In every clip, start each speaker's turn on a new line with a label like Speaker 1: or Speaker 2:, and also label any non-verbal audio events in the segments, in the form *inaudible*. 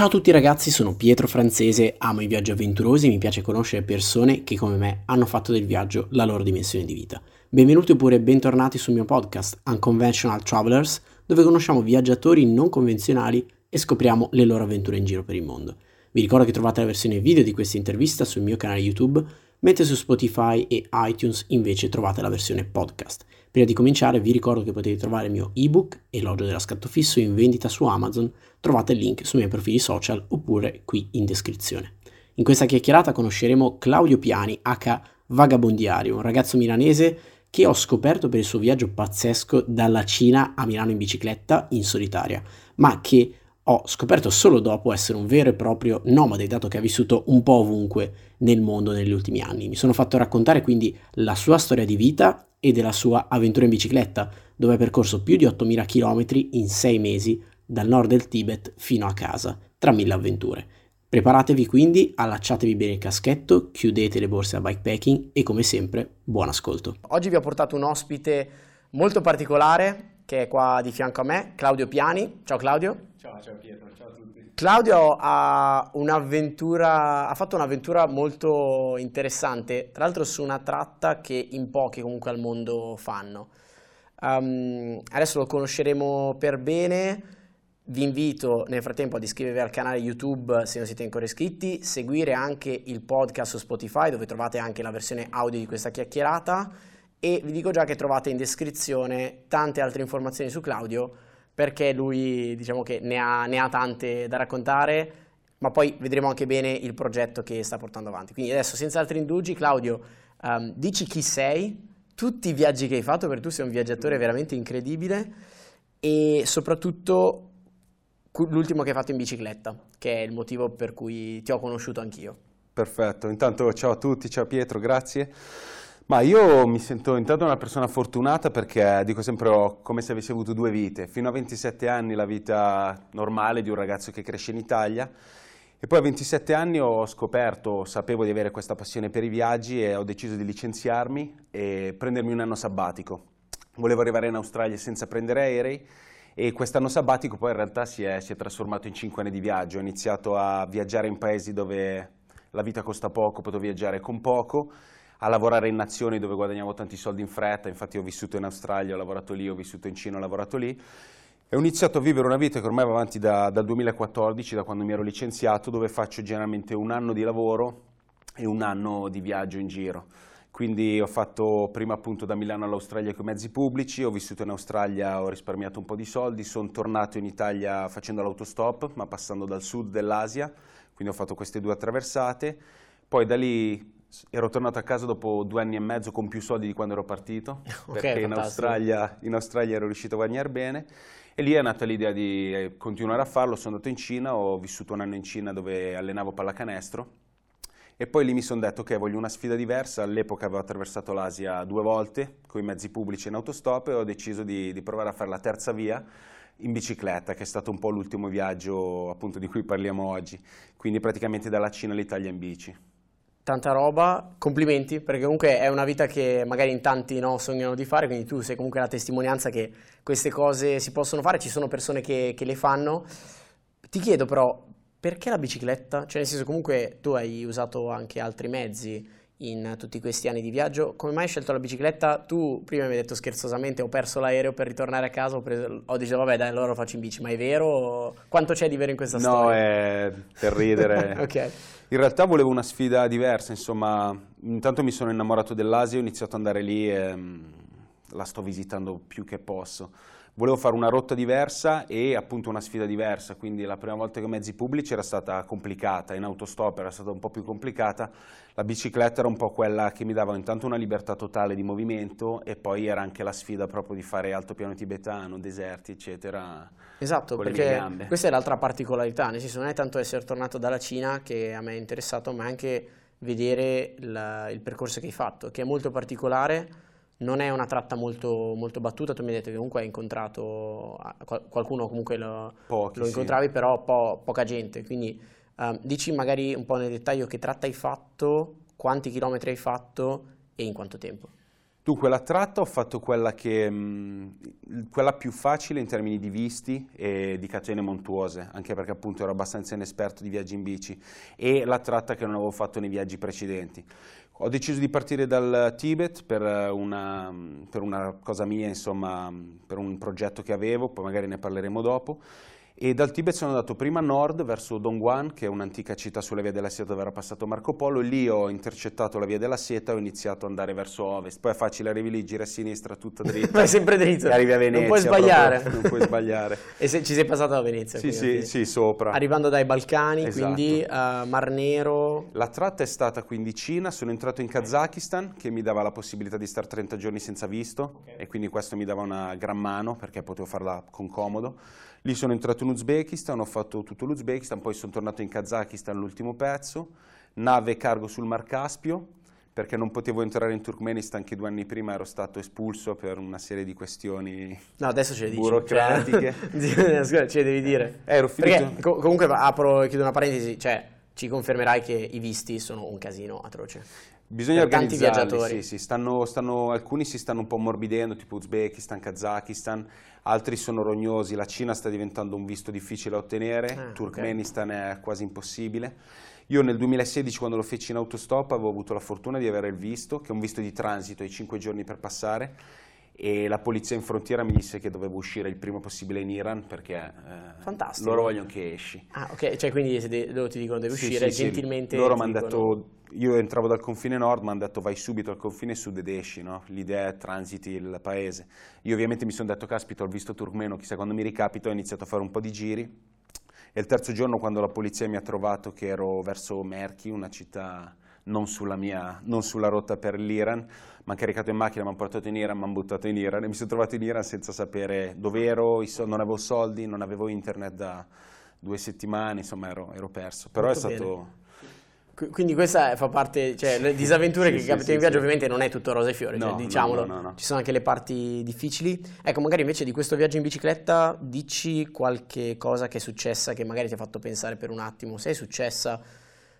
Speaker 1: Ciao a tutti ragazzi, sono Pietro Francese, amo i viaggi avventurosi e mi piace conoscere persone che come me hanno fatto del viaggio la loro dimensione di vita. Benvenuti oppure bentornati sul mio podcast Unconventional Travelers, dove conosciamo viaggiatori non convenzionali e scopriamo le loro avventure in giro per il mondo. Vi ricordo che trovate la versione video di questa intervista sul mio canale YouTube, mentre su Spotify e iTunes invece trovate la versione podcast. Prima di cominciare vi ricordo che potete trovare il mio ebook Elogio della scatto fisso in vendita su Amazon, trovate il link sui miei profili social oppure qui in descrizione. In questa chiacchierata conosceremo Claudio Piani, H. Vagabondiario, un ragazzo milanese che ho scoperto per il suo viaggio pazzesco dalla Cina a Milano in bicicletta in solitaria, ma che ho scoperto solo dopo essere un vero e proprio nomade, dato che ha vissuto un po' ovunque nel mondo negli ultimi anni. Mi sono fatto raccontare quindi la sua storia di vita e della sua avventura in bicicletta, dove ha percorso più di 8.000 km in 6 mesi dal nord del Tibet fino a casa, tra mille avventure. Preparatevi quindi, allacciatevi bene il caschetto, chiudete le borse a bikepacking e come sempre buon ascolto. Oggi vi ho portato un ospite molto particolare che è qua di fianco a me, Claudio Piani. Ciao Claudio.
Speaker 2: Ciao, ciao Pietro, ciao a tutti.
Speaker 1: Claudio ha, ha fatto un'avventura molto interessante, tra l'altro su una tratta che in pochi comunque al mondo fanno. Um, adesso lo conosceremo per bene vi invito nel frattempo ad iscrivervi al canale YouTube se non siete ancora iscritti, seguire anche il podcast su Spotify dove trovate anche la versione audio di questa chiacchierata e vi dico già che trovate in descrizione tante altre informazioni su Claudio perché lui diciamo che ne ha, ne ha tante da raccontare ma poi vedremo anche bene il progetto che sta portando avanti. Quindi adesso senza altri indugi Claudio um, dici chi sei, tutti i viaggi che hai fatto perché tu sei un viaggiatore veramente incredibile e soprattutto l'ultimo che hai fatto in bicicletta, che è il motivo per cui ti ho conosciuto anch'io.
Speaker 2: Perfetto, intanto ciao a tutti, ciao Pietro, grazie. Ma io mi sento intanto una persona fortunata perché dico sempre ho come se avessi avuto due vite. Fino a 27 anni la vita normale di un ragazzo che cresce in Italia e poi a 27 anni ho scoperto, sapevo di avere questa passione per i viaggi e ho deciso di licenziarmi e prendermi un anno sabbatico. Volevo arrivare in Australia senza prendere aerei e quest'anno sabbatico poi in realtà si è, si è trasformato in cinque anni di viaggio, ho iniziato a viaggiare in paesi dove la vita costa poco, potevo viaggiare con poco, a lavorare in nazioni dove guadagnavo tanti soldi in fretta, infatti ho vissuto in Australia, ho lavorato lì, ho vissuto in Cina, ho lavorato lì e ho iniziato a vivere una vita che ormai va avanti da, dal 2014, da quando mi ero licenziato, dove faccio generalmente un anno di lavoro e un anno di viaggio in giro. Quindi ho fatto prima appunto da Milano all'Australia con i mezzi pubblici, ho vissuto in Australia, ho risparmiato un po' di soldi, sono tornato in Italia facendo l'autostop, ma passando dal sud dell'Asia, quindi ho fatto queste due attraversate. Poi da lì ero tornato a casa dopo due anni e mezzo con più soldi di quando ero partito, *laughs* okay, perché in Australia, in Australia, ero riuscito a guadagnare bene. E lì è nata l'idea di eh, continuare a farlo, sono andato in Cina, ho vissuto un anno in Cina dove allenavo pallacanestro. E poi lì mi sono detto che voglio una sfida diversa, all'epoca avevo attraversato l'Asia due volte con i mezzi pubblici in autostop e ho deciso di, di provare a fare la terza via in bicicletta, che è stato un po' l'ultimo viaggio appunto di cui parliamo oggi, quindi praticamente dalla Cina all'Italia in bici.
Speaker 1: Tanta roba, complimenti, perché comunque è una vita che magari in tanti no, sognano di fare, quindi tu sei comunque la testimonianza che queste cose si possono fare, ci sono persone che, che le fanno. Ti chiedo però, perché la bicicletta? Cioè nel senso comunque tu hai usato anche altri mezzi in tutti questi anni di viaggio, come mai hai scelto la bicicletta? Tu prima mi hai detto scherzosamente ho perso l'aereo per ritornare a casa, ho, preso, ho detto vabbè dai allora lo faccio in bici, ma è vero? Quanto c'è di vero in questa
Speaker 2: no,
Speaker 1: storia?
Speaker 2: No, è per ridere. *laughs*
Speaker 1: ok.
Speaker 2: In realtà volevo una sfida diversa, insomma, intanto mi sono innamorato dell'Asia, ho iniziato ad andare lì e mm, la sto visitando più che posso volevo fare una rotta diversa e appunto una sfida diversa, quindi la prima volta che mezzi pubblici era stata complicata, in autostop era stata un po' più complicata, la bicicletta era un po' quella che mi dava intanto una libertà totale di movimento e poi era anche la sfida proprio di fare altopiano tibetano, deserti eccetera.
Speaker 1: Esatto, perché questa è l'altra particolarità, nel senso non è tanto essere tornato dalla Cina che a me è interessato, ma anche vedere la, il percorso che hai fatto, che è molto particolare non è una tratta molto, molto, battuta, tu mi hai detto che comunque hai incontrato qualcuno, comunque lo,
Speaker 2: Pochi,
Speaker 1: lo incontravi, sì. però po, poca gente, quindi um, dici magari un po' nel dettaglio che tratta hai fatto, quanti chilometri hai fatto e in quanto tempo?
Speaker 2: Dunque, la tratta ho fatto quella, che, mh, quella più facile in termini di visti e di catene montuose, anche perché appunto ero abbastanza inesperto di viaggi in bici, e la tratta che non avevo fatto nei viaggi precedenti. Ho deciso di partire dal Tibet per una, per una cosa mia, insomma, per un progetto che avevo, poi magari ne parleremo dopo, e dal Tibet sono andato prima a nord verso Dongguan, che è un'antica città sulla via della seta dove era passato Marco Polo, lì ho intercettato la via della seta e ho iniziato ad andare verso ovest, poi è facile, arrivi lì, gira a sinistra, tutta *laughs* dritta.
Speaker 1: Vai sempre dritto.
Speaker 2: E arrivi a Venezia.
Speaker 1: Non puoi sbagliare.
Speaker 2: Proprio, non puoi sbagliare. *laughs*
Speaker 1: e se, ci sei passato a Venezia?
Speaker 2: Sì, sì, sì, sopra.
Speaker 1: Arrivando dai Balcani,
Speaker 2: Esatto.
Speaker 1: quindi uh, Mar Nero.
Speaker 2: La tratta è stata quindi Cina, sono entrato in Kazakistan che mi dava la possibilità di stare 30 giorni senza visto
Speaker 1: Ok.
Speaker 2: e quindi questo mi dava una gran mano perché potevo farla con comodo. Lì sono entrato in Uzbekistan, ho fatto tutto l'Uzbekistan, poi sono tornato in Kazakistan l'ultimo pezzo, nave cargo sul Mar Caspio perché non potevo entrare in Turkmenistan che due anni prima ero stato espulso per una serie di questioni
Speaker 1: No, adesso ce le dici.
Speaker 2: burocratiche.
Speaker 1: Cioè, *laughs* scusa, ce le devi dire.
Speaker 2: Eh, ero finito...
Speaker 1: Perché co- comunque apro e chiudo una parentesi, cioè ci confermerai che i visti sono un casino atroce.
Speaker 2: Bisogna
Speaker 1: Per tanti
Speaker 2: organizzarli,
Speaker 1: viaggiatori.
Speaker 2: sì, sì, stanno, stanno- alcuni si stanno un po' ammorbidendo, tipo Uzbekistan, Kazakistan, altri sono rognosi, la Cina sta diventando un visto difficile da ottenere,
Speaker 1: Ah.
Speaker 2: Turkmenistan è quasi impossibile. Io nel 2016 quando lo feci in autostop avevo avuto la fortuna di avere il visto, che è un visto di transito, hai 5 giorni per passare, e la polizia in frontiera mi disse che dovevo uscire il primo possibile in Iran perché eh, loro vogliono che esci.
Speaker 1: Ah, ok, cioè quindi se de- loro ti dicono devi
Speaker 2: Sì,
Speaker 1: uscire,
Speaker 2: sì, sì.
Speaker 1: gentilmente
Speaker 2: Loro
Speaker 1: ti
Speaker 2: mi hanno detto, io entravo dal confine nord, mi hanno detto vai subito al confine sud ed esci, no? L'idea è transiti il paese. Io ovviamente mi sono detto, caspita, ho visto turkmeno, chissà quando mi ricapito, ho iniziato a fare un po' di giri. E il terzo giorno, quando la polizia mi ha trovato che ero verso Merki, una città non sulla, mia, non sulla rotta per l'Iran, mi hanno caricato in macchina, mi hanno portato in Iran, mi hanno buttato in Iran e mi sono trovato in Iran senza sapere dove ero, non avevo soldi, non avevo internet da due settimane, insomma ero, ero perso. Però
Speaker 1: Molto
Speaker 2: è stato...
Speaker 1: Qu- Quindi questa fa parte, cioè le disavventure
Speaker 2: Sì,
Speaker 1: che
Speaker 2: sì,
Speaker 1: capitano
Speaker 2: sì,
Speaker 1: in viaggio ovviamente non è tutto rose e fiori, cioè,
Speaker 2: No, no,
Speaker 1: diciamolo,
Speaker 2: no, no.
Speaker 1: ci sono anche le parti difficili. Ecco, magari invece di questo viaggio in bicicletta dici qualche cosa che è successa che magari ti ha fatto pensare per un attimo, se è successa,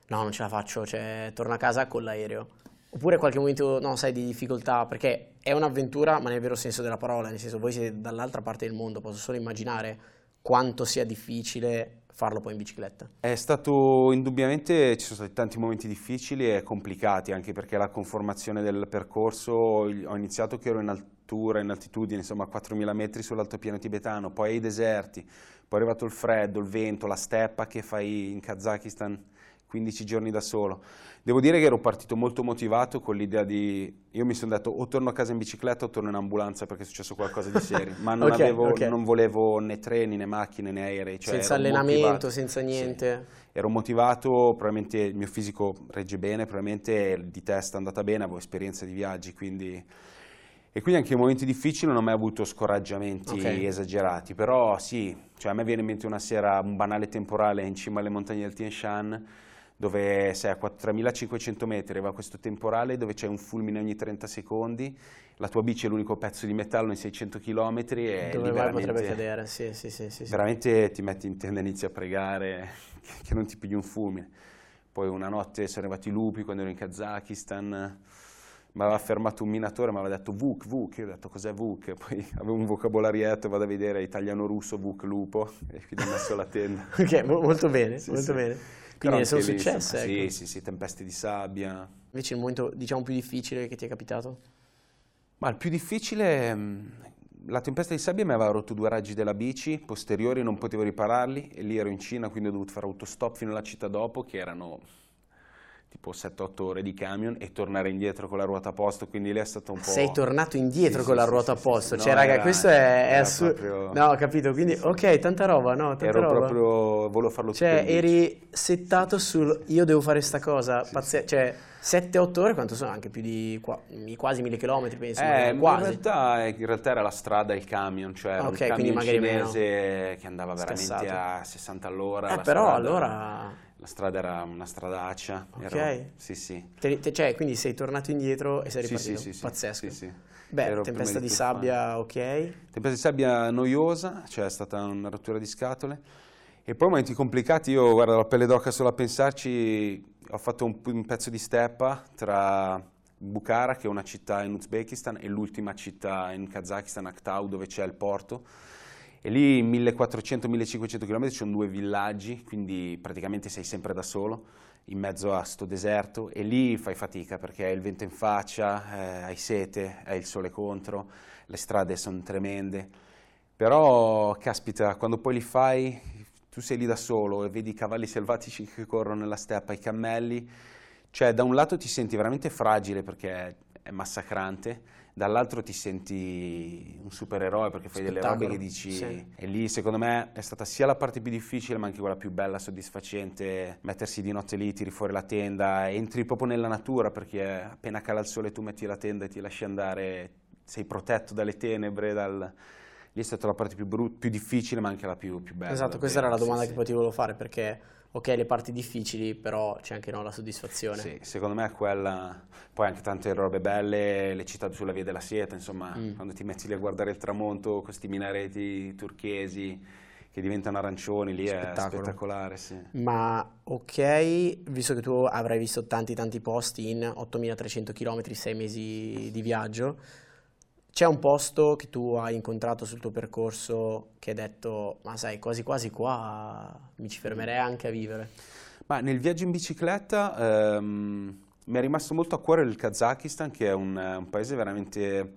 Speaker 1: no non ce la faccio, cioè torno a casa con l'aereo. Oppure qualche momento, no, sai, di difficoltà, perché è un'avventura, ma nel vero senso della parola, nel senso voi siete dall'altra parte del mondo, posso solo immaginare quanto sia difficile farlo poi in bicicletta.
Speaker 2: È stato indubbiamente, ci sono stati tanti momenti difficili e complicati, anche perché la conformazione del percorso, ho iniziato che ero in altura, in altitudine, insomma a 4.000 metri sull'altopiano tibetano, poi ai deserti, poi è arrivato il freddo, il vento, la steppa che fai in Kazakistan 15 giorni da solo. Devo dire che ero partito molto motivato con l'idea di... Io mi sono detto o torno a casa in bicicletta o torno in ambulanza perché è successo qualcosa di serio, *laughs* ma non,
Speaker 1: Ok,
Speaker 2: avevo-
Speaker 1: ok.
Speaker 2: non volevo né treni né macchine né aerei. Cioè
Speaker 1: senza allenamento,
Speaker 2: motivato.
Speaker 1: senza
Speaker 2: Sì.
Speaker 1: niente.
Speaker 2: Ero motivato, probabilmente il mio fisico regge bene, probabilmente di testa è andata bene, avevo esperienza di viaggi, quindi... E quindi anche in momenti difficili non ho mai avuto scoraggiamenti
Speaker 1: Ok.
Speaker 2: esagerati, però sì, cioè a me viene in mente una sera un banale temporale in cima alle montagne del Tien Shan, dove sei a 4.500 metri, arriva questo temporale dove c'è un fulmine ogni 30 secondi, la tua bici è l'unico pezzo di metallo in 600 km e
Speaker 1: Dove mai potrebbe cadere? Sì, sì, sì, sì,
Speaker 2: veramente ti metti in tenda e inizi a pregare *laughs* che, non ti pigli un fulmine. Poi una notte sono arrivati i lupi quando ero in Kazakistan, mi aveva fermato un minatore, mi aveva detto Vuk, Vuk, io ho detto cos'è Vuk? Poi *laughs* avevo un vocabolarietto, vado a vedere italiano-russo, Vuk, lupo, *laughs* e quindi ho messo la tenda.
Speaker 1: Ok, mo- molto bene,
Speaker 2: Sì,
Speaker 1: molto
Speaker 2: sì.
Speaker 1: bene. Quindi ne sono successe,
Speaker 2: insomma,
Speaker 1: ecco.
Speaker 2: Sì, sì, sì, tempeste di sabbia.
Speaker 1: Invece il momento, diciamo, più difficile che ti è capitato?
Speaker 2: Ma il più difficile, mh, la tempesta di sabbia mi aveva rotto due raggi della bici posteriori, non potevo ripararli e lì ero in Cina, quindi ho dovuto fare autostop fino alla città dopo, che erano tipo 7-8 ore di camion e tornare indietro con la ruota a posto, quindi lì è stato un po'...
Speaker 1: Sei tornato indietro
Speaker 2: Sì,
Speaker 1: con
Speaker 2: sì,
Speaker 1: la ruota a posto.
Speaker 2: sì,
Speaker 1: Cioè,
Speaker 2: no,
Speaker 1: raga,
Speaker 2: era-
Speaker 1: questo è, è assurdo.
Speaker 2: proprio-
Speaker 1: No, ho capito. Quindi, ok, tanta roba, no? Tanta
Speaker 2: Ero
Speaker 1: roba.
Speaker 2: proprio... volevo farlo
Speaker 1: Cioè, eri settato sul io devo fare sta cosa. pazze- Cioè, 7-8 ore, quanto sono? Anche più di qua- quasi 1000 km, penso.
Speaker 2: Eh,
Speaker 1: magari,
Speaker 2: in
Speaker 1: quasi.
Speaker 2: realtà, in realtà era la strada e il camion, cioè era
Speaker 1: Ok,
Speaker 2: un camion
Speaker 1: magari meno.
Speaker 2: cinese che andava veramente
Speaker 1: Scassato.
Speaker 2: a 60 all'ora.
Speaker 1: Eh, però
Speaker 2: strada-
Speaker 1: allora.
Speaker 2: La strada era una stradaccia.
Speaker 1: Ok.
Speaker 2: ero- Sì, sì.
Speaker 1: te- te- cioè, quindi sei tornato indietro e sei ripartito.
Speaker 2: sì, sì, sì,
Speaker 1: Pazzesco.
Speaker 2: sì, sì.
Speaker 1: Beh,
Speaker 2: Ero
Speaker 1: tempesta di
Speaker 2: tuffare.
Speaker 1: sabbia, ok.
Speaker 2: Tempesta di sabbia noiosa, cioè è stata una rottura di scatole. E poi momenti complicati, io guarda la pelle d'oca solo a pensarci, ho fatto un, un pezzo di steppa tra Bukhara, che è una città in Uzbekistan, e l'ultima città in Kazakistan, Aktau, dove c'è il porto. E lì 1400-1500 km ci sono due villaggi, quindi praticamente sei sempre da solo, in mezzo a sto deserto, e lì fai fatica perché hai il vento in faccia, eh, hai sete, hai il sole contro, le strade sono tremende. Però, caspita, quando poi li fai, tu sei lì da solo e vedi i cavalli selvatici che corrono nella steppa, i cammelli, cioè da un lato ti senti veramente fragile perché è massacrante, dall'altro ti senti un supereroe perché fai
Speaker 1: Spettacolo.
Speaker 2: delle robe che dici
Speaker 1: Sì.
Speaker 2: e lì secondo me è stata sia la parte più difficile ma anche quella più bella, soddisfacente, mettersi di notte lì, tiri fuori la tenda, entri proprio nella natura perché appena cala il sole tu metti la tenda e ti lasci andare, sei protetto dalle tenebre, dal... lì è stata la parte più, brut- più difficile ma anche la più, più bella.
Speaker 1: Esatto, questa era la domanda
Speaker 2: sì,
Speaker 1: che poi ti volevo fare perché, ok, le parti difficili, però c'è anche no, la soddisfazione.
Speaker 2: Sì, secondo me è quella, poi anche tante robe belle, le città sulla via della Sieta, insomma,
Speaker 1: Mm.
Speaker 2: quando ti metti lì a guardare il tramonto, questi minareti turchesi che diventano arancioni, lì è
Speaker 1: Spettacolo.
Speaker 2: spettacolare, sì.
Speaker 1: Ma ok, visto che tu avrai visto tanti tanti posti in 8300 km, 6 mesi di viaggio, c'è un posto che tu hai incontrato sul tuo percorso che hai detto, ma sai, quasi quasi qua mi ci fermerei anche a vivere.
Speaker 2: Ma nel viaggio in bicicletta ehm, mi è rimasto molto a cuore il Kazakistan, che è un, un paese veramente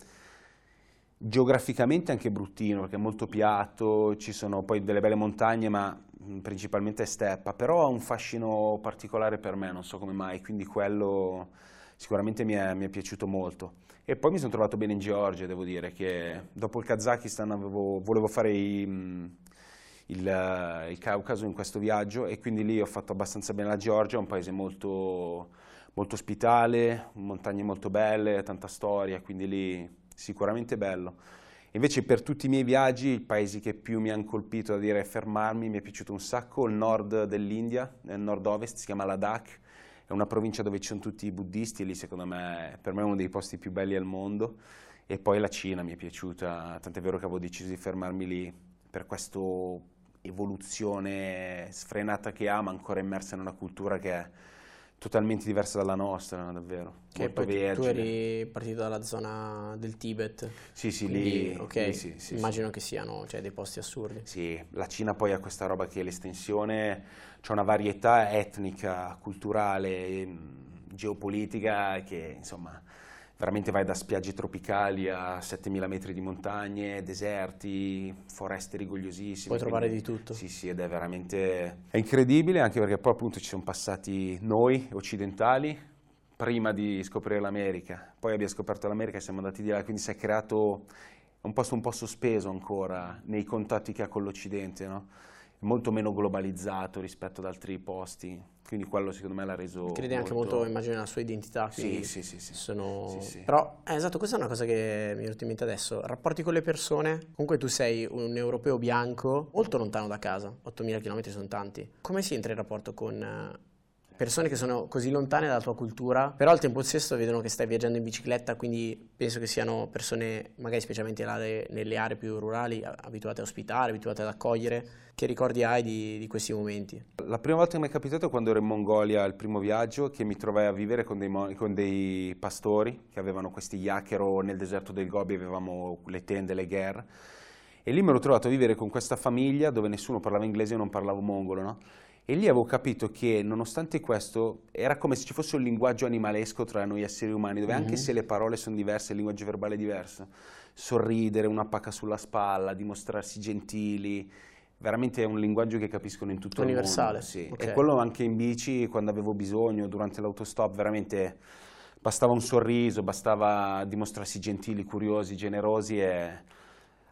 Speaker 2: geograficamente anche bruttino, perché è molto piatto, ci sono poi delle belle montagne, ma principalmente è steppa, però ha un fascino particolare per me, non so come mai, quindi quello sicuramente mi è, mi è piaciuto molto. E poi mi sono trovato bene in Georgia, devo dire, che dopo il Kazakistan avevo- volevo fare i, mh, il, il Caucaso in questo viaggio e quindi lì ho fatto abbastanza bene la Georgia, è un paese molto, molto ospitale, montagne molto belle, tanta storia, quindi lì sicuramente bello. Invece per tutti i miei viaggi, i paesi che più mi hanno colpito a dire fermarmi, mi è piaciuto un sacco il nord dell'India, nel nord-ovest, si chiama Ladakh, è una provincia dove ci sono tutti i buddisti e lì secondo me, per me è uno dei posti più belli al mondo. E poi la Cina mi è piaciuta, tant'è vero che avevo deciso di fermarmi lì per questa evoluzione sfrenata che ha, ma ancora immersa in una cultura che è totalmente diversa dalla nostra, davvero.
Speaker 1: Che
Speaker 2: Molto
Speaker 1: poi tu- eri partito dalla zona del Tibet,
Speaker 2: Sì, sì,
Speaker 1: quindi,
Speaker 2: lì,
Speaker 1: ok,
Speaker 2: lì sì, sì,
Speaker 1: immagino che siano cioè, dei posti assurdi.
Speaker 2: Sì, la Cina poi ha questa roba che è l'estensione, c'è una varietà etnica, culturale, mh, geopolitica che insomma veramente vai da spiagge tropicali a 7000 metri di montagne, deserti, foreste rigogliosissime.
Speaker 1: Puoi trovare
Speaker 2: quindi-
Speaker 1: di tutto.
Speaker 2: Sì, sì, ed è veramente è incredibile anche perché poi appunto ci sono passati noi occidentali prima di scoprire l'America, poi abbiamo scoperto l'America e siamo andati di là, quindi si è creato un posto un po' sospeso ancora nei contatti che ha con l'Occidente, no? Molto meno globalizzato rispetto ad altri posti, quindi quello secondo me l'ha reso
Speaker 1: Credi anche molto, immagino, nella sua identità.
Speaker 2: Sì, sì, sì, sì.
Speaker 1: sono-
Speaker 2: Sì, sì.
Speaker 1: Però, eh, esatto, questa è una cosa che mi è venuta in mente adesso. Rapporti con le persone. Comunque tu sei un europeo bianco, molto lontano da casa. 8000 km sono tanti. Come si entra in rapporto con eh, persone che sono così lontane dalla tua cultura, però al tempo stesso vedono che stai viaggiando in bicicletta, quindi penso che siano persone, magari specialmente nelle aree più rurali, abituate a ospitare, abituate ad accogliere. Che ricordi hai di, di questi momenti?
Speaker 2: La prima volta che mi è capitato è quando ero in Mongolia, il primo viaggio, che mi trovai a vivere con dei, con dei pastori che avevano questi yachero nel deserto del Gobi, avevamo le tende, le gher. E lì mi ero trovato a vivere con questa famiglia dove nessuno parlava inglese e non parlavo mongolo, no? E lì avevo capito che nonostante questo era come se ci fosse un linguaggio animalesco tra noi esseri umani, dove anche
Speaker 1: Mhm.
Speaker 2: se le parole sono diverse, il linguaggio verbale è diverso, sorridere, una pacca sulla spalla, dimostrarsi gentili, veramente è un linguaggio che capiscono in tutto
Speaker 1: Universale,
Speaker 2: il mondo. Sì.
Speaker 1: ok.
Speaker 2: E quello anche in bici, quando avevo bisogno, durante l'autostop, veramente bastava un sorriso, bastava dimostrarsi gentili, curiosi, generosi e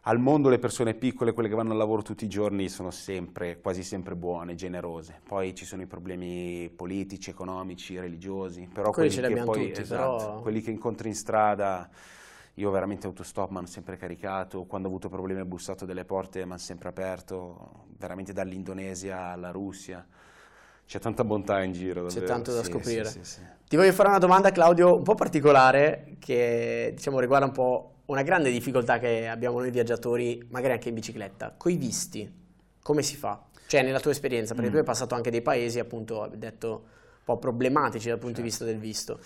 Speaker 2: al mondo le persone piccole, quelle che vanno al lavoro tutti i giorni, sono sempre, quasi sempre buone, generose. Poi ci sono i problemi politici, economici, religiosi, però
Speaker 1: Quelli
Speaker 2: quelli, che poi,
Speaker 1: tutti,
Speaker 2: esatto,
Speaker 1: però-
Speaker 2: quelli che incontri in strada, io veramente autostop mi hanno sempre caricato, quando ho avuto problemi ho bussato delle porte mi hanno sempre aperto, veramente dall'Indonesia alla Russia. C'è tanta bontà in giro,
Speaker 1: C'è
Speaker 2: davvero.
Speaker 1: tanto da
Speaker 2: Sì,
Speaker 1: scoprire.
Speaker 2: sì, sì.
Speaker 1: Ti voglio fare una domanda, Claudio, un po' particolare, che diciamo riguarda un po' una grande difficoltà che abbiamo noi viaggiatori, magari anche in bicicletta. Coi visti, come si fa? Cioè, nella tua esperienza, perché
Speaker 2: Mm.
Speaker 1: tu hai passato anche dei paesi, appunto, hai detto, un po' problematici dal punto di
Speaker 2: Certo.
Speaker 1: vista del visto.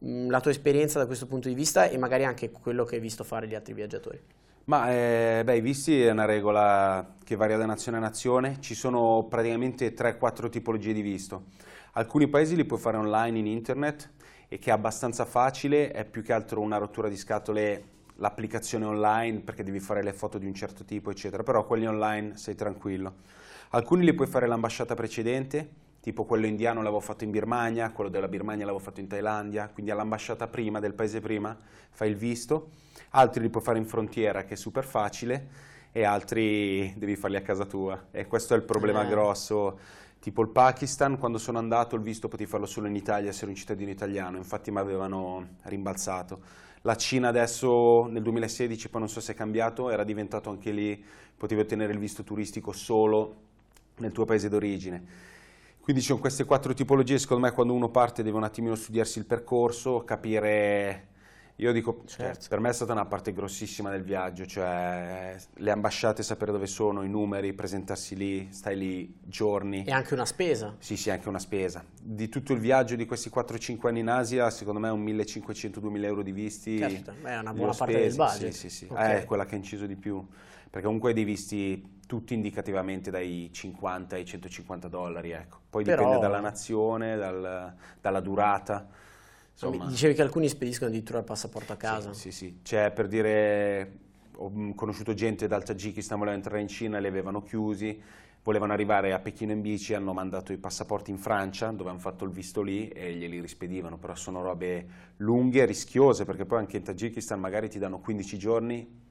Speaker 1: mh, la tua esperienza da questo punto di vista e magari anche quello che hai visto fare gli altri viaggiatori.
Speaker 2: Ma eh, beh, i visti è una regola che varia da nazione a nazione, ci sono praticamente 3-4 tipologie di visto. Alcuni paesi li puoi fare online in internet e che è abbastanza facile, è più che altro una rottura di scatole l'applicazione online perché devi fare le foto di un certo tipo, eccetera, però quelli online sei tranquillo. Alcuni li puoi fare all'ambasciata precedente, tipo quello indiano l'avevo fatto in Birmania, quello della Birmania l'avevo fatto in Thailandia, quindi all'ambasciata prima, del paese prima, fai il visto, altri li puoi fare in frontiera che è super facile e altri devi farli a casa tua e questo è il problema eh. grosso tipo il Pakistan, quando sono andato il visto potevi farlo solo in Italia se eri un cittadino italiano, infatti mi avevano rimbalzato. La Cina adesso nel 2016, poi non so se è cambiato, era diventato anche lì, potevi ottenere il visto turistico solo nel tuo paese d'origine. Quindi ci sono queste quattro tipologie, secondo me quando uno parte deve un attimino studiarsi il percorso, capire io dico, certo. per me è stata una parte grossissima del viaggio, cioè le ambasciate, sapere dove sono, i numeri, presentarsi lì, stai lì giorni.
Speaker 1: E anche una spesa.
Speaker 2: Sì, sì, anche una spesa. Di tutto il viaggio di questi 4-5 anni in Asia, secondo me un 1500-2000 euro di visti.
Speaker 1: Certo, è una buona parte spesi. del budget.
Speaker 2: Sì, sì, sì, okay. è quella che ha inciso di più. Perché comunque dei visti tutti indicativamente dai 50 ai 150 dollari, ecco. Poi Però... dipende dalla nazione, dal, dalla durata.
Speaker 1: Insomma, Dicevi che alcuni spediscono addirittura il passaporto a casa.
Speaker 2: Sì, sì, sì. Cioè, per dire, ho conosciuto gente dal Tagikistan, volevano entrare in Cina, li avevano chiusi, volevano arrivare a Pechino in bici, hanno mandato i passaporti in Francia, dove hanno fatto il visto lì e glieli rispedivano, però sono robe lunghe, rischiose, perché poi anche in Tagikistan magari ti danno 15 giorni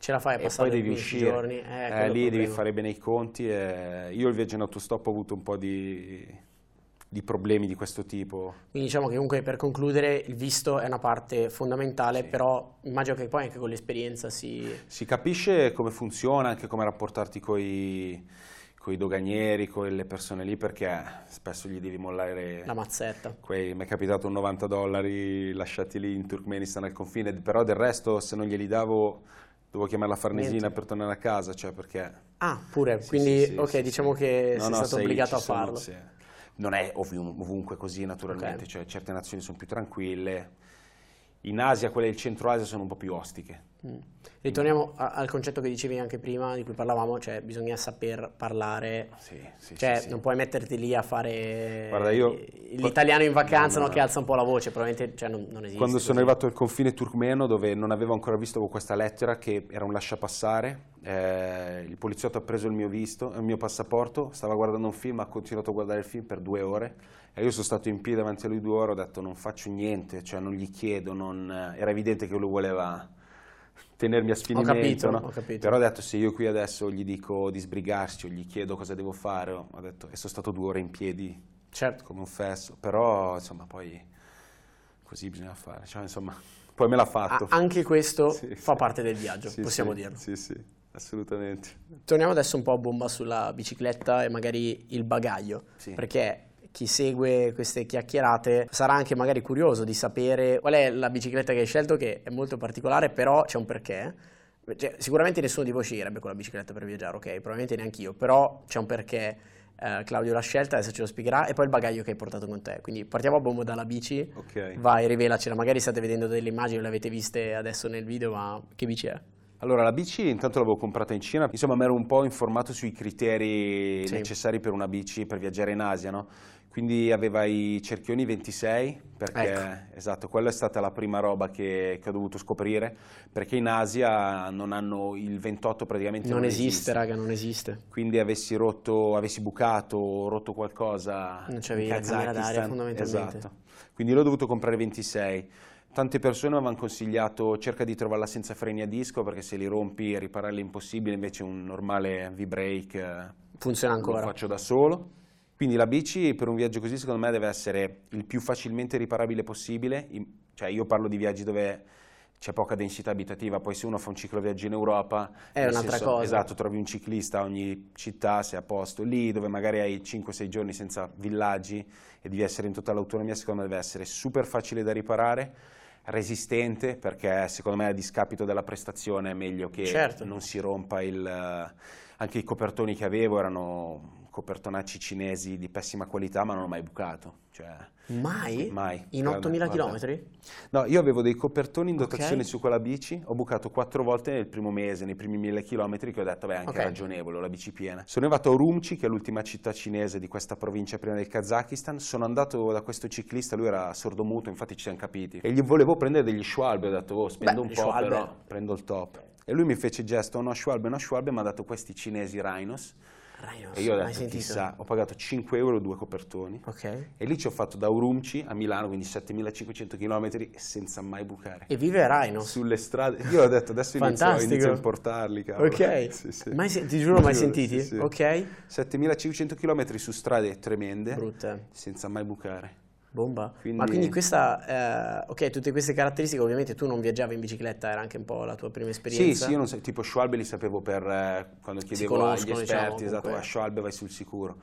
Speaker 1: ce la fai a passare poi devi uscire. giorni.
Speaker 2: Eh, eh, lì devi fare bene i conti. E io il viaggio in autostop ho avuto un po' di di problemi di questo tipo.
Speaker 1: Quindi diciamo che comunque per concludere il visto è una parte fondamentale, sì. però immagino che poi anche con l'esperienza si...
Speaker 2: Si capisce come funziona, anche come rapportarti con i doganieri, con le persone lì, perché spesso gli devi mollare...
Speaker 1: La mazzetta.
Speaker 2: Quei, mi è capitato 90 dollari lasciati lì in Turkmenistan al confine, però del resto se non glieli davo dovevo chiamare la Farnesina Niente. per tornare a casa, cioè perché...
Speaker 1: Ah, pure, sì, quindi sì, ok, diciamo che no, sei no, stato sei, obbligato a farlo.
Speaker 2: Sono, non è ovunque così naturalmente, okay. cioè, certe nazioni sono più tranquille, in Asia, quelle del centro Asia sono un po' più ostiche.
Speaker 1: Mm. Ritorniamo a, al concetto che dicevi anche prima, di cui parlavamo, cioè bisogna saper parlare,
Speaker 2: sì, sì,
Speaker 1: cioè
Speaker 2: sì,
Speaker 1: non puoi metterti lì a fare Guarda, io, l'italiano in vacanza no, no, no. che alza un po' la voce, probabilmente cioè, non, non, esiste.
Speaker 2: Quando sono arrivato al confine turkmeno, dove non avevo ancora visto questa lettera, che era un lasciapassare, eh, il poliziotto ha preso il mio, visto, il mio passaporto, stava guardando un film, ha continuato a guardare il film per due ore, e io sono stato in piedi davanti a lui due ore, ho detto non faccio niente, cioè non gli chiedo, non... era evidente che lui voleva tenermi a sfinimento,
Speaker 1: ho capito,
Speaker 2: no?
Speaker 1: ho capito.
Speaker 2: però ho detto se io qui adesso gli dico di sbrigarsi o gli chiedo cosa devo fare, ho detto, e sono stato due ore in piedi
Speaker 1: certo.
Speaker 2: come un fesso, però insomma poi così bisogna fare, cioè, insomma, poi me l'ha fatto.
Speaker 1: Ah, anche questo *laughs* sì, fa sì. parte del viaggio, sì, possiamo dirlo.
Speaker 2: Sì, sì, assolutamente.
Speaker 1: Torniamo adesso un po' a bomba sulla bicicletta e magari il bagaglio, perché chi segue queste chiacchierate sarà anche magari curioso di sapere qual è la bicicletta che hai scelto, che è molto particolare, però c'è un perché. Cioè, sicuramente nessuno di voi sceglierebbe con la bicicletta per viaggiare, ok? Probabilmente neanche io, però c'è un perché. Eh, Claudio l'ha scelta, adesso ce lo spiegherà, e poi il bagaglio che hai portato con te. Quindi partiamo a bombo dalla bici.
Speaker 2: Ok.
Speaker 1: Vai, rivelacela. Magari state vedendo delle immagini, le avete viste adesso nel video, ma che bici è?
Speaker 2: Allora, la bici intanto l'avevo comprata in Cina, insomma mi ero un po' informato sui criteri sì. necessari per una bici per viaggiare in Asia, no? Quindi aveva i cerchioni 26, perché ecco. esatto, quella è stata la prima roba che, che, ho dovuto scoprire, perché in Asia non hanno il 28 praticamente
Speaker 1: non, non esiste, esiste, raga, non esiste.
Speaker 2: Quindi avessi rotto, avessi bucato, rotto qualcosa
Speaker 1: non c'avevi la camera d'aria fondamentalmente.
Speaker 2: Esatto. Quindi l'ho dovuto comprare 26. Tante persone mi avevano consigliato cerca di trovarla senza freni a disco perché se li rompi ripararli è impossibile, invece un normale V-brake
Speaker 1: funziona ancora.
Speaker 2: Lo faccio da solo. Quindi la bici per un viaggio così secondo me deve essere il più facilmente riparabile possibile, cioè io parlo di viaggi dove c'è poca densità abitativa, poi se uno fa un cicloviaggio in Europa...
Speaker 1: È un'altra senso, cosa.
Speaker 2: Esatto, trovi un ciclista a ogni città, sei a posto. Lì dove magari hai 5-6 giorni senza villaggi e devi essere in totale autonomia, secondo me deve essere super facile da riparare, resistente, perché secondo me a discapito della prestazione è meglio che
Speaker 1: certo.
Speaker 2: non si rompa il... Anche i copertoni che avevo erano copertonacci cinesi di pessima qualità, ma non ho mai bucato. Cioè,
Speaker 1: mai?
Speaker 2: Mai.
Speaker 1: In 8000 km?
Speaker 2: No, io avevo dei copertoni in dotazione
Speaker 1: Ok.
Speaker 2: su quella bici, ho bucato quattro volte nel primo mese, nei primi 1000 km, che ho detto, beh, è anche
Speaker 1: Ok.
Speaker 2: ragionevole, ho la bici piena. Sono arrivato a Urumqi, che è l'ultima città cinese di questa provincia prima del Kazakistan, sono andato da questo ciclista, lui era sordomuto, infatti ci siamo capiti, e gli volevo prendere degli Schwalbe, ho detto, oh, spendo
Speaker 1: Beh,
Speaker 2: un po',
Speaker 1: Schwalbe.
Speaker 2: però prendo il top. E lui mi fece gesto, uno Schwalbe, uno Schwalbe, mi ha dato questi cinesi Rhinos,
Speaker 1: Rhinos,
Speaker 2: e io ho detto, chissà, ho pagato 5 euro due copertoni.
Speaker 1: Ok.
Speaker 2: E lì ci ho fatto da Urumqi a Milano, quindi 7500 km senza mai bucare.
Speaker 1: E vive a Rhinos?
Speaker 2: Sulle strade, io ho detto adesso inizio, inizio a importarli. cavolo.
Speaker 1: Ok. *laughs*
Speaker 2: Sì, sì.
Speaker 1: Mai se- ti giuro, mai sentiti?
Speaker 2: sì, sì.
Speaker 1: Ok.
Speaker 2: 7500 km su strade tremende,
Speaker 1: Brutte.
Speaker 2: senza mai bucare.
Speaker 1: Bomba.
Speaker 2: Quindi-
Speaker 1: Ma quindi questa, eh, ok, tutte queste caratteristiche, ovviamente tu non viaggiavi in bicicletta, era anche un po' la tua prima
Speaker 2: Sì,
Speaker 1: esperienza.
Speaker 2: sì, io non so, tipo Schwalbe li sapevo per eh, quando chiedevo agli
Speaker 1: diciamo,
Speaker 2: esperti, esatto,
Speaker 1: comunque.
Speaker 2: a Schwalbe vai sul sicuro.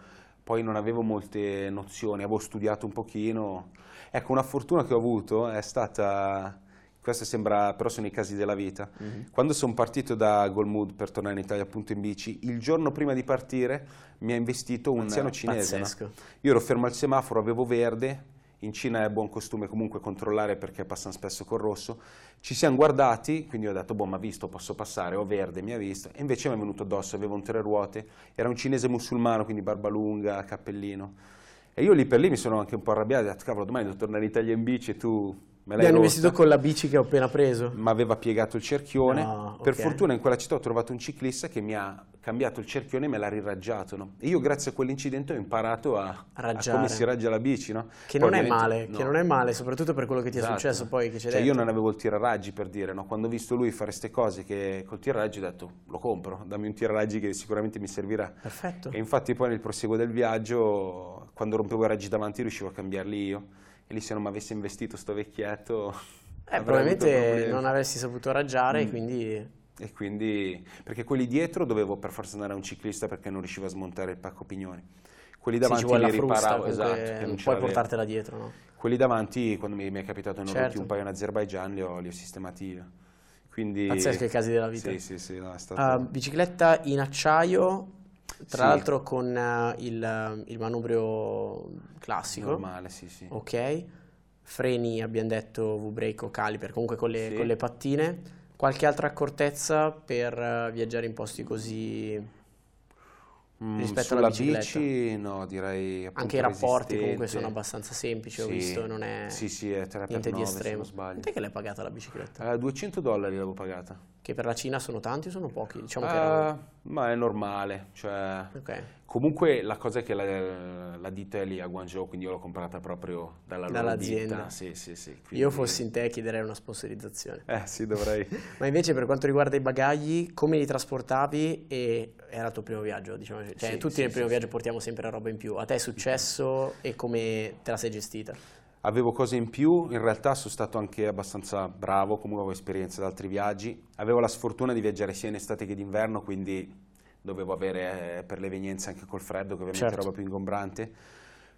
Speaker 2: Poi non avevo molte nozioni, avevo studiato un pochino. Ecco, una fortuna che ho avuto è stata, questo sembra, però sono i casi della vita.
Speaker 1: Mhm.
Speaker 2: Quando sono partito da Golmud per tornare in Italia appunto in bici, il giorno prima di partire mi ha investito un anziano cinese. no? Io ero fermo al semaforo, avevo verde, in Cina è buon costume comunque controllare perché passano spesso col rosso. Ci siamo guardati, quindi ho detto, boh, ma visto, posso passare, ho verde, mi ha visto. E invece mi è venuto addosso, aveva un tre ruote, era un cinese musulmano, quindi barba lunga, cappellino. E io lì per lì mi sono anche un po' arrabbiato, ho detto, cavolo, domani devo tornare in Italia in bici e tu me
Speaker 1: Mi
Speaker 2: l'hai
Speaker 1: hanno
Speaker 2: rotta.
Speaker 1: investito con la bici che ho appena preso.
Speaker 2: Mi aveva piegato il cerchione.
Speaker 1: No,
Speaker 2: Per
Speaker 1: ok.
Speaker 2: fortuna in quella città ho trovato un ciclista che mi ha cambiato il cerchione e me l'ha riraggiato. no? E io grazie a quell'incidente ho imparato a, a come si raggia la bici. no?
Speaker 1: Che
Speaker 2: Poi
Speaker 1: non è male, che
Speaker 2: no.
Speaker 1: non è male, soprattutto per quello che ti è
Speaker 2: Esatto.
Speaker 1: successo poi che c'è
Speaker 2: Cioè, io non avevo il tiraraggi per dire, no? quando ho visto lui fare queste cose che col tiraraggi ho detto lo compro, dammi un tiraraggi che sicuramente mi servirà.
Speaker 1: Perfetto.
Speaker 2: E infatti poi nel proseguo del viaggio, quando rompevo i raggi davanti riuscivo a cambiarli io. E lì se non mi avessi investito sto vecchietto...
Speaker 1: Eh, *laughs* probabilmente non avresti saputo raggiare,
Speaker 2: Mm.
Speaker 1: quindi
Speaker 2: E quindi, perché quelli dietro dovevo per forza andare a un ciclista perché non riuscivo a smontare il pacco pignoni. Quelli
Speaker 1: sì,
Speaker 2: davanti
Speaker 1: la
Speaker 2: li
Speaker 1: frusta,
Speaker 2: riparavo,
Speaker 1: comunque
Speaker 2: esatto, non
Speaker 1: puoi portartela dietro, no?
Speaker 2: Quelli davanti, quando mi, mi è capitato in
Speaker 1: Certo.
Speaker 2: un paio in Azerbaijan, li ho, li ho sistemati io. Quindi,
Speaker 1: Pazzesco i casi della vita.
Speaker 2: Sì, sì, sì, no, stato...
Speaker 1: Ah, bicicletta in acciaio, tra
Speaker 2: Sì.
Speaker 1: l'altro con eh, il, il manubrio classico,
Speaker 2: normale, sì, sì.
Speaker 1: ok, freni abbiamo detto V-brake o caliper, comunque con le,
Speaker 2: Sì.
Speaker 1: con le pattine, qualche altra accortezza per eh, viaggiare in posti così,
Speaker 2: Mm,
Speaker 1: rispetto alla bicicletta.
Speaker 2: bici, no, direi
Speaker 1: anche i rapporti comunque
Speaker 2: resistente.
Speaker 1: sono abbastanza semplici, ho
Speaker 2: Sì.
Speaker 1: visto, non è
Speaker 2: Sì, sì, è 3
Speaker 1: niente
Speaker 2: per
Speaker 1: di
Speaker 2: 9 se
Speaker 1: estremo.
Speaker 2: non sbaglio.
Speaker 1: Quant'è che l'hai pagata la bicicletta?
Speaker 2: Eh, 200 dollari l'avevo pagata.
Speaker 1: Che per la Cina sono tanti o sono pochi? Diciamo che
Speaker 2: Ah,
Speaker 1: erano...
Speaker 2: ma è normale, cioè...
Speaker 1: Ok.
Speaker 2: Comunque la cosa è che la, la ditta è lì a Guangzhou, quindi io l'ho comprata proprio dalla loro
Speaker 1: Dall'azienda.
Speaker 2: Sì, sì, sì.
Speaker 1: Io
Speaker 2: quindi-
Speaker 1: fossi in te chiederei una sponsorizzazione.
Speaker 2: Eh sì, dovrei... *laughs*
Speaker 1: Ma invece per quanto riguarda i bagagli, come li trasportavi e era il tuo primo viaggio, diciamo, cioè tutti nel primo viaggio portiamo sempre roba in più. A te è successo e come te la sei gestita?
Speaker 2: Avevo cose in più, in realtà sono stato anche abbastanza bravo, comunque avevo esperienza da altri viaggi. Avevo la sfortuna di viaggiare sia in estate che d'inverno, quindi dovevo avere eh, per le evenienze anche col freddo, che ovviamente
Speaker 1: Certo.
Speaker 2: è roba più ingombrante.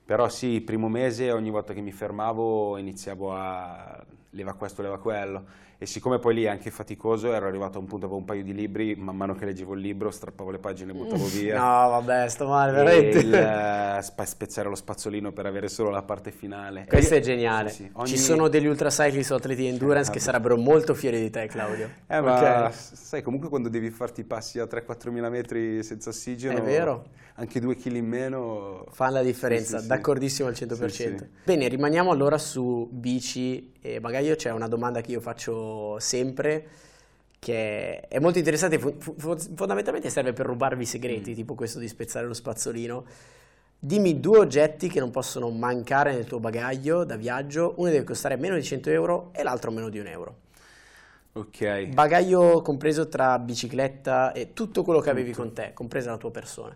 Speaker 2: Però sì, primo mese ogni volta che mi fermavo iniziavo a leva questo, leva quello. E siccome poi lì è anche faticoso, ero arrivato a un punto, avevo un paio di libri, man mano che leggevo il libro strappavo le pagine e buttavo via.
Speaker 1: No, vabbè, sto male, veramente.
Speaker 2: il, eh, *laughs* spa- spezzare lo spazzolino per avere solo la parte finale.
Speaker 1: Questo
Speaker 2: E
Speaker 1: è geniale.
Speaker 2: sì, sì, ogni-
Speaker 1: Ci sono degli ultracyclisti o atleti di endurance che sarebbero molto fieri di te, Claudio.
Speaker 2: Eh, ma
Speaker 1: Ok?
Speaker 2: sai, comunque quando devi farti passi a 3-4 mila metri senza ossigeno,
Speaker 1: È vero.
Speaker 2: anche due chili in meno
Speaker 1: Fa la differenza,
Speaker 2: Sì,
Speaker 1: d'accordissimo al 100%.
Speaker 2: Sì, sì.
Speaker 1: Bene, rimaniamo allora su bici e bagaglio. C'è una domanda che io faccio sempre che è molto interessante, fu- fu- fondamentalmente serve per rubarvi i
Speaker 2: Mm.
Speaker 1: segreti, tipo questo di spezzare lo spazzolino. Dimmi due oggetti che non possono mancare nel tuo bagaglio da viaggio, uno deve costare meno di 100 euro e l'altro meno di un euro.
Speaker 2: Ok.
Speaker 1: Bagaglio compreso tra bicicletta e tutto quello che avevi con te, compresa la tua persona.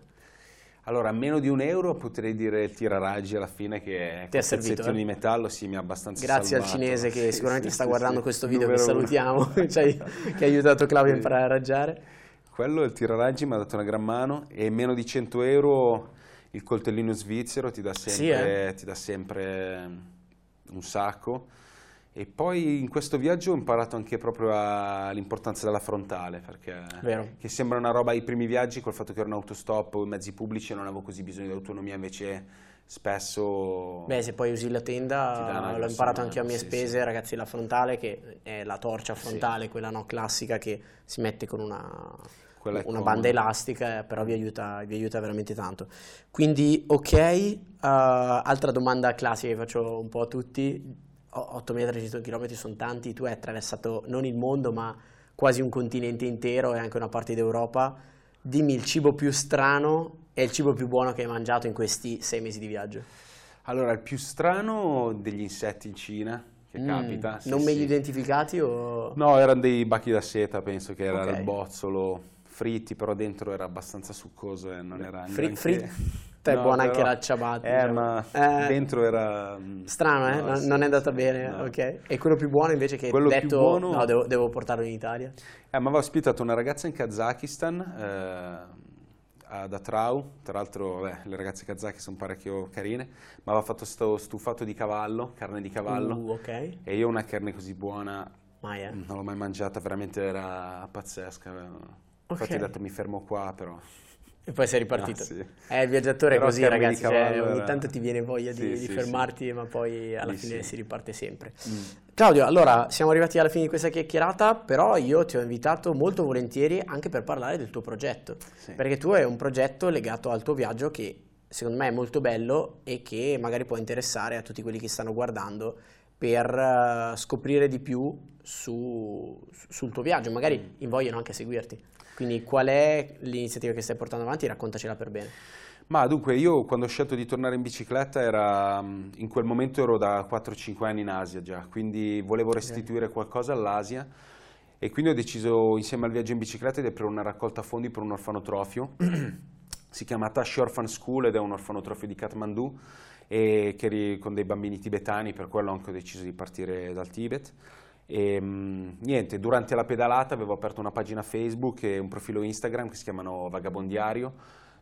Speaker 2: Allora, a meno di un euro potrei dire il tiraraggi alla fine che
Speaker 1: Ti è servito, eh?
Speaker 2: di metallo sì, mi ha abbastanza
Speaker 1: Grazie al
Speaker 2: salvato.
Speaker 1: cinese che sicuramente
Speaker 2: sì,
Speaker 1: sta
Speaker 2: sì,
Speaker 1: guardando
Speaker 2: sì.
Speaker 1: questo video, che salutiamo, *laughs* cioè, che ha aiutato Claudio a imparare a raggiare.
Speaker 2: Quello, il tiraraggi mi ha dato una gran mano e meno di 100 euro il coltellino svizzero ti dà sempre, ti dà sempre un sacco E poi in questo viaggio ho imparato anche proprio l'importanza della frontale, perché
Speaker 1: Vero.
Speaker 2: che sembra una roba ai primi viaggi, col fatto che ero in autostop o in mezzi pubblici non avevo così bisogno di autonomia, invece spesso...
Speaker 1: Beh, se poi usi la tenda, l'ho imparato anche a mie
Speaker 2: sì,
Speaker 1: spese,
Speaker 2: sì.
Speaker 1: ragazzi, la frontale, che è la torcia frontale, quella no, classica che si mette con una, una
Speaker 2: comoda.
Speaker 1: banda elastica, però vi aiuta, vi aiuta veramente tanto. Quindi, ok, eh, altra domanda classica che faccio un po' a tutti, 8.300 km sono tanti, tu hai attraversato non il mondo, ma quasi un continente intero e anche una parte d'Europa. Dimmi il cibo più strano e il cibo più buono che hai mangiato in questi sei mesi di viaggio.
Speaker 2: Allora, il più strano degli insetti in Cina, che
Speaker 1: Mm,
Speaker 2: capita. sì,
Speaker 1: non
Speaker 2: sì.
Speaker 1: meglio identificati o...
Speaker 2: No, erano dei bachi da seta, penso che era
Speaker 1: Ok.
Speaker 2: il bozzolo, fritti, però dentro era abbastanza succoso e non era
Speaker 1: Fri-
Speaker 2: neanche...
Speaker 1: fritta è buona anche
Speaker 2: però-
Speaker 1: la ciabatta,
Speaker 2: Eh,
Speaker 1: diciamo.
Speaker 2: ma
Speaker 1: Eh,
Speaker 2: dentro era...
Speaker 1: Strano, eh?
Speaker 2: no,
Speaker 1: non,
Speaker 2: sì,
Speaker 1: non è andata
Speaker 2: sì,
Speaker 1: bene,
Speaker 2: no.
Speaker 1: ok. E quello più buono invece che
Speaker 2: Quello più
Speaker 1: detto,
Speaker 2: buono-
Speaker 1: no, devo, devo portarlo in Italia.
Speaker 2: Eh, mi aveva ospitato una ragazza in Kazakistan, eh, ad Atrau, tra l'altro le ragazze kazake sono parecchio carine, mi aveva fatto sto stufato di cavallo, carne di cavallo,
Speaker 1: Uh, ok.
Speaker 2: e io una carne così buona
Speaker 1: Mai, eh.
Speaker 2: non l'ho mai mangiata, veramente era pazzesca. Infatti
Speaker 1: Ok.
Speaker 2: ho detto mi fermo qua, però...
Speaker 1: E poi sei ripartito.
Speaker 2: Ah, sì.
Speaker 1: Eh, il viaggiatore è così, ragazzi. cioè, ogni
Speaker 2: era-
Speaker 1: tanto ti viene voglia di,
Speaker 2: Sì,
Speaker 1: di
Speaker 2: sì,
Speaker 1: fermarti, ma poi alla fine si riparte sempre.
Speaker 2: Mm.
Speaker 1: Claudio, allora siamo arrivati alla fine di questa chiacchierata, però io ti ho invitato molto volentieri anche per parlare del tuo progetto, perché tu hai un progetto legato al tuo viaggio che secondo me è molto bello e che magari può interessare a tutti quelli che stanno guardando per eh, scoprire di più su- sul tuo viaggio, magari invogliano anche a seguirti. Quindi qual è l'iniziativa che stai portando avanti? Raccontacela per bene.
Speaker 2: Ma dunque, io quando ho scelto di tornare in bicicletta era, mm, in quel momento ero da 4-5 anni in Asia già, quindi volevo restituire qualcosa all'Asia e quindi ho deciso insieme al viaggio in bicicletta di aprire una raccolta fondi per un orfanotrofio. *clears throat* si chiama Tashi Orphan School ed è un orfanotrofio di Kathmandu e che con dei bambini tibetani, per quello anche ho deciso di partire dal Tibet. E, mh, niente, durante la pedalata avevo aperto una pagina Facebook e un profilo Instagram che si chiamano Vagabondiario,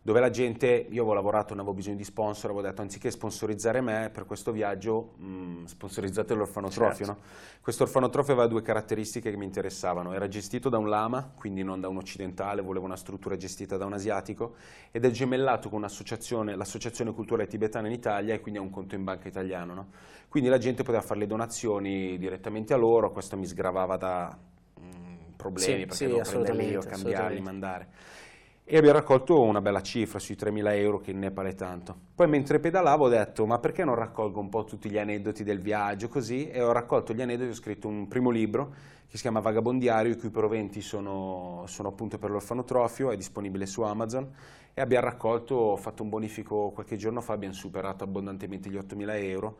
Speaker 2: dove la gente, io avevo lavorato, non avevo bisogno di sponsor, avevo detto anziché sponsorizzare me per questo viaggio, mh, sponsorizzate l'orfanotrofio.
Speaker 1: Certo.
Speaker 2: no? Questo orfanotrofio aveva due caratteristiche che mi interessavano, era gestito da un lama, quindi non da un occidentale, volevo una struttura gestita da un asiatico, ed è gemellato con un'associazione, l'associazione culturale tibetana in Italia e quindi ha un conto in banca italiano. no? Quindi la gente poteva fare le donazioni direttamente a loro, questo mi sgravava da mm, problemi
Speaker 1: Sì,
Speaker 2: perché
Speaker 1: sì,
Speaker 2: dovevo prenderli io, cambiarli, mandare. E abbiamo raccolto una bella cifra, sui 3.000 euro, che in Nepal tanto. Poi mentre pedalavo ho detto, ma perché non raccolgo un po' tutti gli aneddoti del viaggio, così? E ho raccolto gli aneddoti, ho scritto un primo libro che si chiama Vagabondiario, i cui proventi sono, sono appunto per l'orfanotrofio, è disponibile su Amazon. E abbiamo raccolto, ho fatto un bonifico qualche giorno fa, abbiamo superato abbondantemente gli 8.000 euro,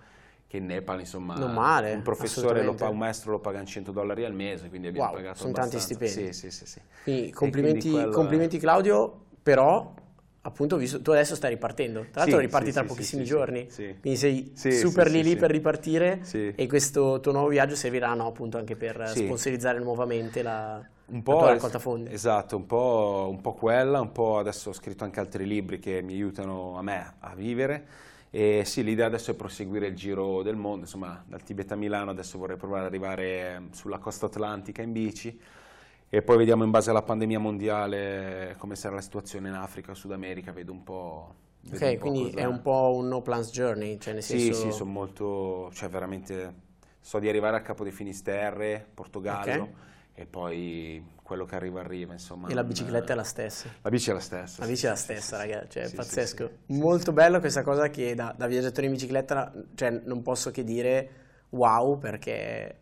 Speaker 2: che in Nepal insomma
Speaker 1: Non male,
Speaker 2: un professore, lo pa- un maestro lo paga in 100 dollari al mese, quindi abbiamo
Speaker 1: Wow,
Speaker 2: pagato
Speaker 1: sono tanti
Speaker 2: abbastanza.
Speaker 1: stipendi.
Speaker 2: Sì, sì, sì, sì.
Speaker 1: Quindi complimenti,
Speaker 2: quindi è-
Speaker 1: complimenti Claudio, però appunto visto, tu adesso stai ripartendo. Tra l'altro
Speaker 2: Sì,
Speaker 1: riparti
Speaker 2: sì,
Speaker 1: tra
Speaker 2: sì,
Speaker 1: pochissimi giorni, quindi sei super lì lì per ripartire e questo tuo nuovo viaggio servirà no, appunto anche per sponsorizzare nuovamente la,
Speaker 2: Un po',
Speaker 1: raccolta fondi.
Speaker 2: esatto, un po', un po' quella, un po' adesso ho scritto anche altri libri che mi aiutano a me a vivere. E sì, l'idea adesso è proseguire il giro del mondo, insomma, dal Tibet a Milano adesso vorrei provare ad arrivare sulla costa atlantica in bici e poi vediamo in base alla pandemia mondiale come sarà la situazione in Africa, Sud America, vedo un po'. vedo
Speaker 1: Ok,
Speaker 2: un po'
Speaker 1: quindi
Speaker 2: cosa-
Speaker 1: è un po' un no plans journey, cioè nel
Speaker 2: Sì,
Speaker 1: senso...
Speaker 2: sì, sono molto, cioè veramente, so di arrivare a Capo di Finisterre, Portogallo
Speaker 1: Ok.
Speaker 2: e poi quello che arriva arriva, insomma.
Speaker 1: E la bicicletta è la stessa.
Speaker 2: La bici è la stessa.
Speaker 1: La bici è la stessa,
Speaker 2: sì,
Speaker 1: ragazzi, cioè
Speaker 2: Sì,
Speaker 1: pazzesco.
Speaker 2: sì.
Speaker 1: Molto bello questa cosa che da, da viaggiatore in bicicletta, cioè non posso che dire wow, perché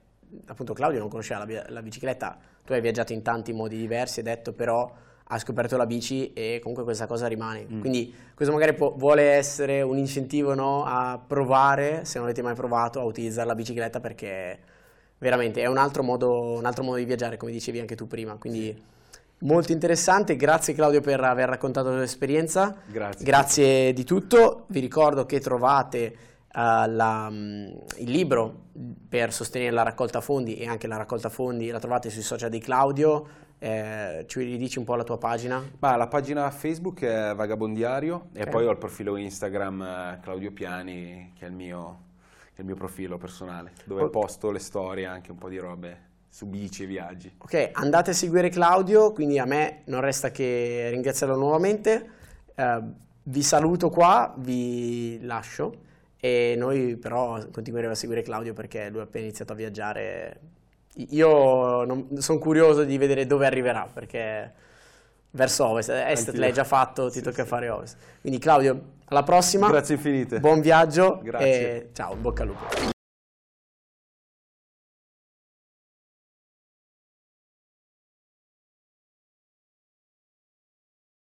Speaker 1: appunto Claudio non conosceva la, la bicicletta, tu hai viaggiato in tanti modi diversi, hai detto però hai scoperto la bici e comunque questa cosa rimane.
Speaker 2: Mm.
Speaker 1: Quindi questo magari può- vuole essere un incentivo no, a provare, se non avete mai provato, a utilizzare la bicicletta perché veramente è un altro modo, un altro modo di viaggiare, come dicevi anche tu prima. Quindi molto interessante, grazie Claudio per aver raccontato la tua esperienza.
Speaker 2: Grazie.
Speaker 1: Grazie di tutto. Vi ricordo che trovate eh, la, mm, il libro per sostenere la raccolta fondi e anche la raccolta fondi la trovate sui social di Claudio. Eh, ci ridici un po' la tua pagina?
Speaker 2: Ma la pagina Facebook è Vagabondiario e
Speaker 1: Ok.
Speaker 2: poi ho il profilo Instagram eh, Claudio Piani che è il mio, il mio profilo personale, dove
Speaker 1: Ok.
Speaker 2: posto le storie, anche un po' di robe su bici e viaggi.
Speaker 1: Ok, andate a seguire Claudio, quindi a me non resta che ringraziarlo nuovamente. Eh, vi saluto qua, vi lascio e noi però continueremo a seguire Claudio perché lui ha appena iniziato a viaggiare. Io sono curioso di vedere dove arriverà perché verso ovest, est
Speaker 2: Anch'io.
Speaker 1: l'hai già fatto, ti
Speaker 2: Sì,
Speaker 1: tocca
Speaker 2: sì.
Speaker 1: fare ovest. Quindi Claudio, alla prossima,
Speaker 2: Grazie infinite.
Speaker 1: buon viaggio
Speaker 2: Grazie.
Speaker 1: e ciao, bocca al lupo.